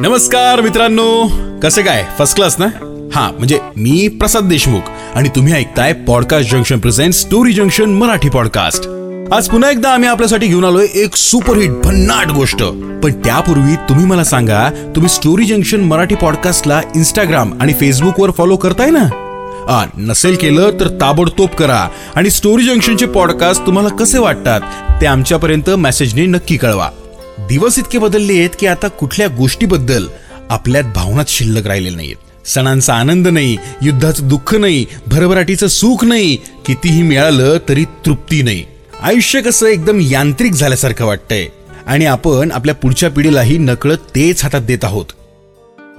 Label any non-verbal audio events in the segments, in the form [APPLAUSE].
नमस्कार मित्रांनो. कसे काय? फर्स्ट क्लास ना? हा म्हणजे मी प्रसाद देशमुख आणि तुम्ही ऐकताय podcast junction present story junction Marathi podcast आज पुन्हा एकदा आम्ही आपल्यासाठी घेऊन आलोय एक सुपरहिट भन्नाट गोष्ट. पण त्यापूर्वी तुम्ही मला सांगा तुम्ही स्टोरी जंक्शन मराठी पॉडकास्टला इंस्टाग्राम आणि फेसबुकवर फॉलो करताय ना? आ, नसेल केलं तर ताबडतोब करा. आणि स्टोरी जंक्शनचे पॉडकास्ट तुम्हाला कसे वाटतात ते आमच्यापर्यंत मेसेजने नक्की कळवा. दिवस इतके बदलले आहेत की आता कुठल्या गोष्टीबद्दल आपल्यात भावनात शिल्लक राहिले नाहीत सणांचा आनंद नाही युद्धाचं दुःख नाही भरभराटीचं सुख नाही कितीही मिळालं तरी तृप्ती नाही. आयुष्य कसं एकदम यांत्रिक झाल्यासारखं वाटतंय. आणि आपण आपल्या पुढच्या पिढीलाही नकळत तेच हातात देत आहोत.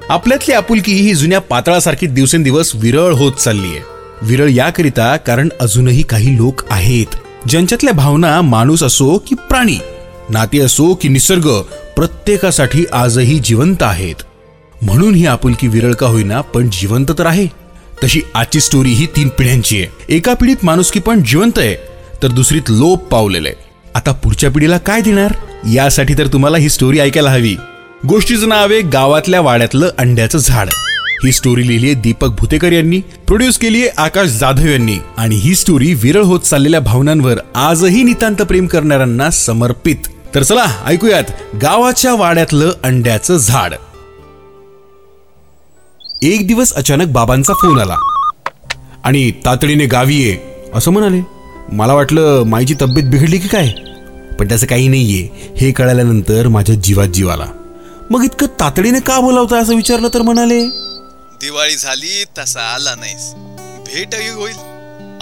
आपल्यातली आपुलकी ही जुन्या पातळासारखी दिवसेंदिवस विरळ होत चालली आहे विरळ याकरिता कारण अजूनही काही लोक आहेत ज्यांच्यातल्या भावना माणूस असो की प्राणी. नाती असो की निसर्ग प्रत्येकासाठी आजही जिवंत आहेत. म्हणून ही आपुलकी विरळ का होईना पण जिवंत तर आहे. तशी आजची स्टोरी ही तीन पिढ्यांची आहे. एका पिढीत माणुसकी पण जिवंत आहे तर दुसरीत लोप पावलेलं आहे. आता पुढच्या पिढीला काय देणार? यासाठी तर तुम्हाला ही स्टोरी ऐकायला हवी. गोष्टीचं नाव आहे गावातल्या वाड्यातलं अंड्याचं झाड. ही स्टोरी लिहिली आहे दीपक भुतेकर यांनी प्रोड्यूस केली आहे आकाश जाधव यांनी. आणि ही स्टोरी विरळ होत चाललेल्या भावनांवर आजही नितांत प्रेम करणाऱ्यांना समर्पित. तर चला ऐकूयात. गावाच्या वाड्यातलं अंड्याचं झाड. एक दिवस अचानक बाबांचा फोन आला. आणि तातडीने गावी ये असं म्हणाले. मला वाटलं माईची तब्येत बिघडली की काय? पण त्याचं काही नाहीये. हे कळाल्यानंतर माझ्या जीवात जीव आला. मग इतकं तातडीने का बोलावता असं विचारलं तर म्हणाले? दिवाळी झाली तसा आला नाहीस. भेटही होईल.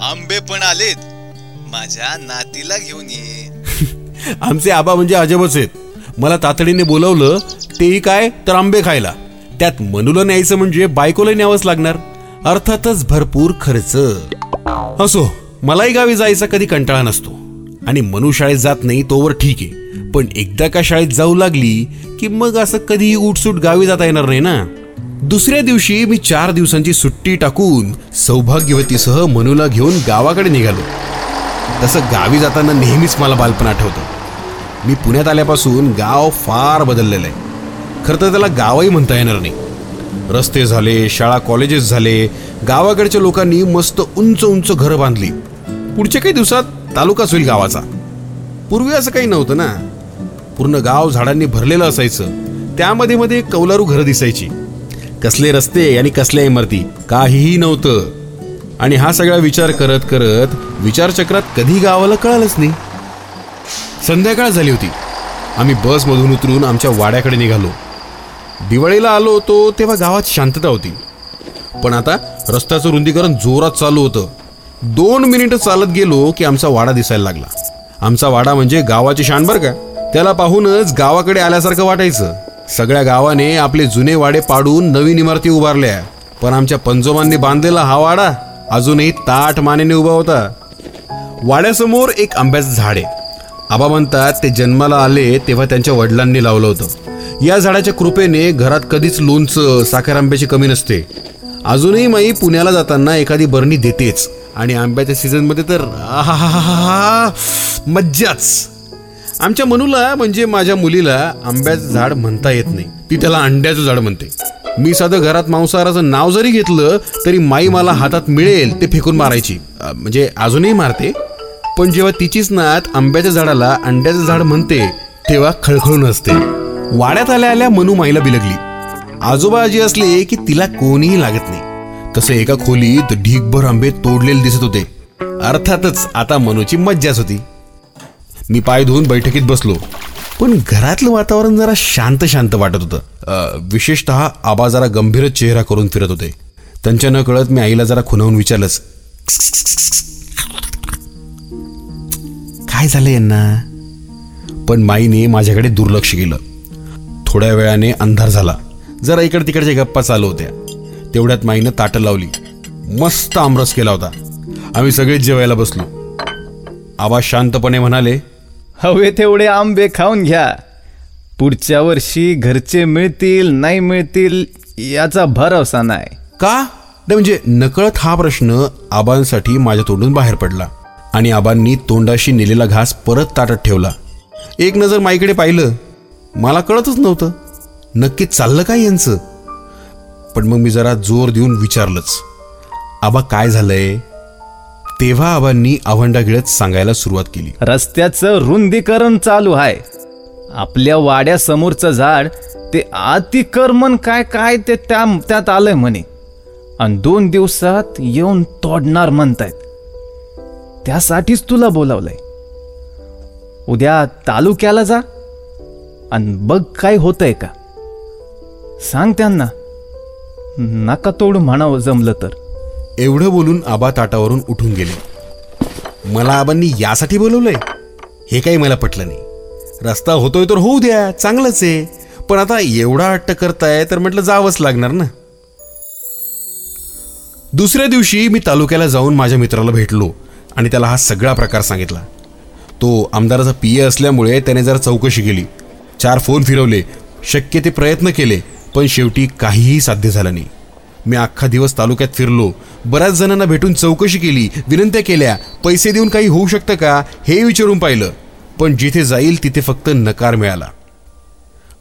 आंबे पण आलेत. माझ्या नातीला घेऊन ये. आमचे आबा म्हणजे अजबच आहेत. मला तातडीने बोलवलं तेही काय तर आंबे खायला. त्यात मनूला न्यायचं म्हणजे बायकोला न्यावंच लागणार. अर्थातच भरपूर खर्च. असो मलाही गावी जायचा कधी कंटाळा नसतो. आणि मनू शाळेत जात नाही तोवर ठीक आहे. पण एकदा का शाळेत जाऊ लागली की मग असं कधीही उठसूट गावी जाता येणार नाही ना? दुसऱ्या दिवशी मी चार दिवसांची सुट्टी टाकून सौभाग्यवतीसह मनूला घेऊन गावाकडे निघालो. तसं गावी जाताना नेहमीच मला बालपण आठवतं. मी पुण्यात आल्यापासून गाव फार बदललेलं आहे. खरं तर त्याला गावही म्हणता येणार नाही. रस्ते झाले शाळा कॉलेजेस झाले गावाकडच्या लोकांनी मस्त उंच उंच घरं बांधली. पुढच्या काही दिवसात तालुकाच होईल गावाचा. पूर्वी असं काही नव्हतं ना. पूर्ण गाव झाडांनी भरलेलं असायचं. त्यामध्ये मध्ये कौलारू घरं दिसायची. कसले रस्ते आणि कसल्या इमारती काहीही नव्हतं. आणि हा सगळा विचार करत करत विचारचक्रात कधी गावाला कळालंच नाही. संध्याकाळ झाली होती. आम्ही बसमधून उतरून आमच्या वाड्याकडे निघालो. दिवाळीला आलो होतो तेव्हा गावात शांतता होती. पण आता रस्त्याचं रुंदीकरण जोरात चालू होतं. दोन मिनिटं चालत गेलो की आमचा वाडा दिसायला लागला. आमचा वाडा म्हणजे गावाची शान बरं का? त्याला पाहूनच गावाकडे आल्यासारखं वाटायचं. सगळ्या गावाने आपले जुने वाडे पाडून नवीन इमारती उभारल्या. पण आमच्या पंजोबांनी बांधलेला हा वाडा अजूनही ताठ मानेने उभा होता. वाड्यासमोर एक आंब्याचं झाड आहे. आबा म्हणतात ते जन्माला आले तेव्हा त्यांच्या वडिलांनी लावलं होतं. या झाडाच्या कृपेने घरात कधीच लोणचं साखर आंब्याची कमी नसते. अजूनही माई पुण्याला जाताना एखादी बरणी देतेच. आणि आंब्याच्या सीझनमध्ये तर मज्जाच. आमच्या मनूला म्हणजे माझ्या मुलीला आंब्याचं झाड म्हणता येत नाही. ती त्याला अंड्याचं झाड म्हणते. मी साधं घरात मांसाहाराचं नाव जरी घेतलं तरी माई मला हातात मिळेल ते फेकून मारायची. म्हणजे अजूनही मारते. पण जेव्हा तिचीच नात आंब्याच्या झाडाला अंड्याचं झाड म्हणते तेव्हा खळखळून असते वाड्यात आल्या आल्या मनू माईला बिलगली. आजोबा आजी असले की तिला कोणीही लागत नाही. तसे एका खोलीत ढीकभर आंबे तोडलेले दिसत होते. अर्थातच आता मनूची मज्जाच होती. मी पाय धुवून बैठकीत बसलो. पण घरातलं वातावरण जरा शांत शांत वाटत होतं. विशेषत विशेषतः आबा जरा गंभीर चेहरा करून फिरत होते. त्यांच्या न कळत मी आईला जरा खुनावून विचारलंच काय झालं यांना? पण माईने माझ्याकडे दुर्लक्ष केलं. थोड्या वेळाने अंधार झाला. जरा इकडे तिकडच्या गप्पा चालू होत्या. तेवढ्यात माईनं ताटं लावली. मस्त आमरस केला होता. आम्ही सगळेच जेवायला बसलो. आबा शांतपणे म्हणाले हवे तेवढे आंबे खाऊन घ्या. पुढच्या वर्षी घरचे मिळतील नाही मिळतील याचा भरोसा नाही. का? नाही म्हणजे नकळत हा प्रश्न आबांसाठी माझ्या तोंडून बाहेर पडला. आणि आबांनी तोंडाशी नेलेला घास परत ताटत ठेवला. एक नजर माईकडे पाहिलं. मला कळतच नव्हतं. नक्की चाललं काय यांचं? पण मग मी जरा जोर देऊन विचारलंच. आबा काय झालंय? तेव्हा आबांनी आव्हांडा गिळत सांगायला सुरुवात केली. रस्त्याचं रुंदीकरण चालू आहे आपल्या वाड्यासमोरचं झाड ते अतिक्रमण काय काय ते त्या त्यात आलंय म्हणे. आणि दोन दिवसात येऊन तोडणार म्हणतायत. त्यासाठीच तुला बोलावलंय. उद्या तालुक्याला जा आणि बघ काय होतंय का. सांग त्यांना. नका तोड म्हणावं जमलं तर. एवढं बोलून आबा ताटावरून उठून गेले. मला आबांनी यासाठी बोलवलंय? हे काही मला पटलं नाही. रस्ता होतोय तर होऊ द्या चांगलंच आहे. पण आता एवढा हट्ट करताय तर म्हटलं जावंच लागणार ना. दुसऱ्या दिवशी मी तालुक्याला जाऊन माझ्या मित्राला भेटलो. आणि त्याला हा सगळा प्रकार सांगितला. तो आमदाराचा पी असल्यामुळे त्याने जरा चौकशी केली. चार फोन फिरवले. शक्य ते प्रयत्न केले पण शेवटी काहीही साध्य झालं नाही. मी अख्खा दिवस तालुक्यात फिरलो. बऱ्याच जणांना भेटून चौकशी केली विनंत्या केल्या पैसे देऊन काही होऊ शकतं का हे विचारून पाहिलं. पण जिथे जाईल तिथे फक्त नकार मिळाला.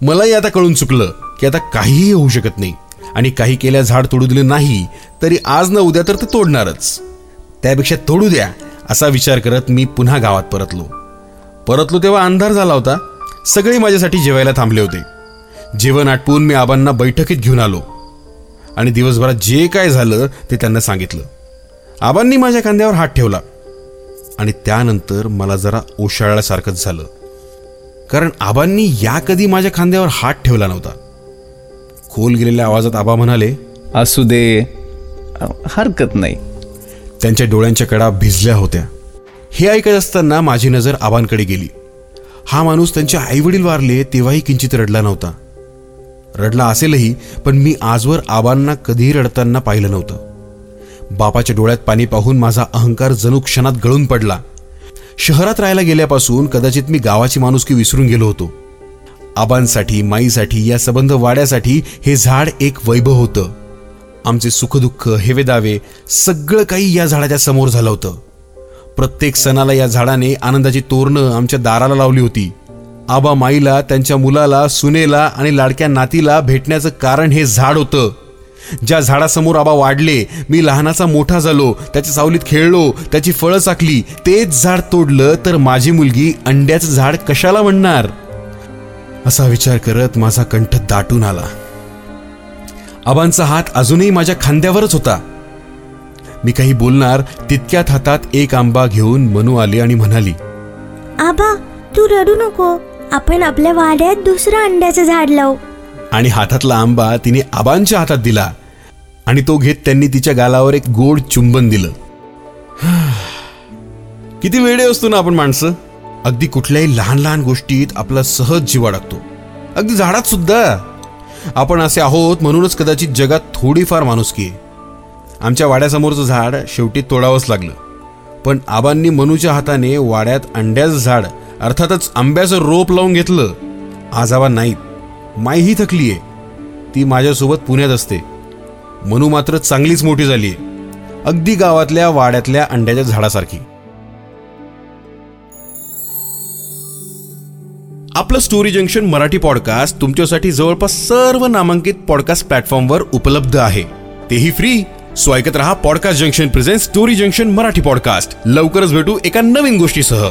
मलाही आता कळून चुकलं की आता काहीही होऊ शकत नाही. आणि काही केल्या झाड तोडू दिलं नाही तरी आज न उद्या तर ते तोडणारच. त्यापेक्षा तोडू द्या. असा विचार करत मी पुन्हा गावात परतलो. परतलो तेव्हा अंधार झाला होता. सगळे माझ्यासाठी जेवायला थांबले होते. जेवण आटपून मी आबांना बैठकीत घेऊन आलो. आणि दिवसभरात जे काय झालं ते त्यांना सांगितलं. आबांनी माझ्या खांद्यावर हात ठेवला. आणि त्यानंतर मला जरा ओशाळल्यासारखंच झालं. कारण आबांनी या कधी माझ्या खांद्यावर हात ठेवला नव्हता. खोल गेलेल्या आवाजात आबा म्हणाले असू दे. हरकत नाही. त्यांच्या डोळ्यांच्या कडा भिजल्या होत्या. हे ऐकत असताना माझी नजर आबांकडे गेली. हा माणूस त्यांचे आईवडील वारले तेव्हाही किंचित रडला नव्हता. रडला असेलही पण मी आजवर आबांना कधीही रडताना पाहिलं नव्हतं. बापाच्या डोळ्यात पाणी पाहून माझा अहंकार जणू क्षणात गळून पडला. शहरात राहायला गेल्यापासून कदाचित मी गावाची माणुसकी विसरून गेलो होतो. आबांसाठी माईसाठी या संबंध वाड्यासाठी हे झाड एक वैभव होतं. आमचे सुखदुःख हेवेदावे सगळं काही या झाडाच्या समोर झालं होतं. प्रत्येक सणाला या झाडाने आनंदाची तोरणं आमच्या दाराला लावली होती. आबा माईला त्यांच्या मुलाला सुनेला आणि लाडक्या नातीला भेटण्याचं कारण हे झाड होतं. ज्या झाडासमोर आबा वाढले मी लहानाचा मोठा झालो त्याच्या सावलीत खेळलो त्याची फळं चाकली तेच झाड तोडलं तर माझी मुलगी अंड्याचं झाड कशाला म्हणणार? असा विचार करत माझा कंठ दाटून आला. आबांचा हात अजूनही माझ्या खांद्यावरच होता. मी काही बोलणार तितक्यात हातात एक आंबा घेऊन मनू आली आणि म्हणाली आबा तू रडू नको. आपण आपल्या वाड्यात दुसरं अंड्याचं झाड लावू. आणि हातातला आंबा तिने आबांच्या हातात दिला आणि तो घेत त्यांनी तिच्या गालावर एक गोड चुंबन दिलं. [SIGHS] किती वेळे असतो ना आपण माणसं. अगदी कुठल्याही लहान लहान गोष्टीत आपला सहज जीवा टाकतो अगदी झाडात सुद्धा. आपण असे आहोत म्हणूनच कदाचित जगात थोडीफार माणुसकी आहे. आमच्या वाड्यासमोरचं झाड शेवटी तोडावंच लागलं. पण आबांनी मनूच्या हाताने वाड्यात अंड्याचं झाड अर्थातच आंब्याचं रोप लावून घेतलं आज आबा नाहीत. माईही थकली आहे ती माझ्यासोबत पुण्यात असते. मनू मात्र चांगलीच मोठी झाली आहे अगदी गावातल्या वाड्यातल्या अंड्याच्या झाडासारखी. आपलं स्टोरी जंक्शन मराठी पॉडकास्ट तुमच्यासाठी जवळपास सर्व नामांकित पॉडकास्ट प्लॅटफॉर्मवर उपलब्ध आहे. तेही फ्री सो ऐकत रहा podcast junction present story junction Marathi podcast लवकरच भेटू एका नवीन गोष्टीसह.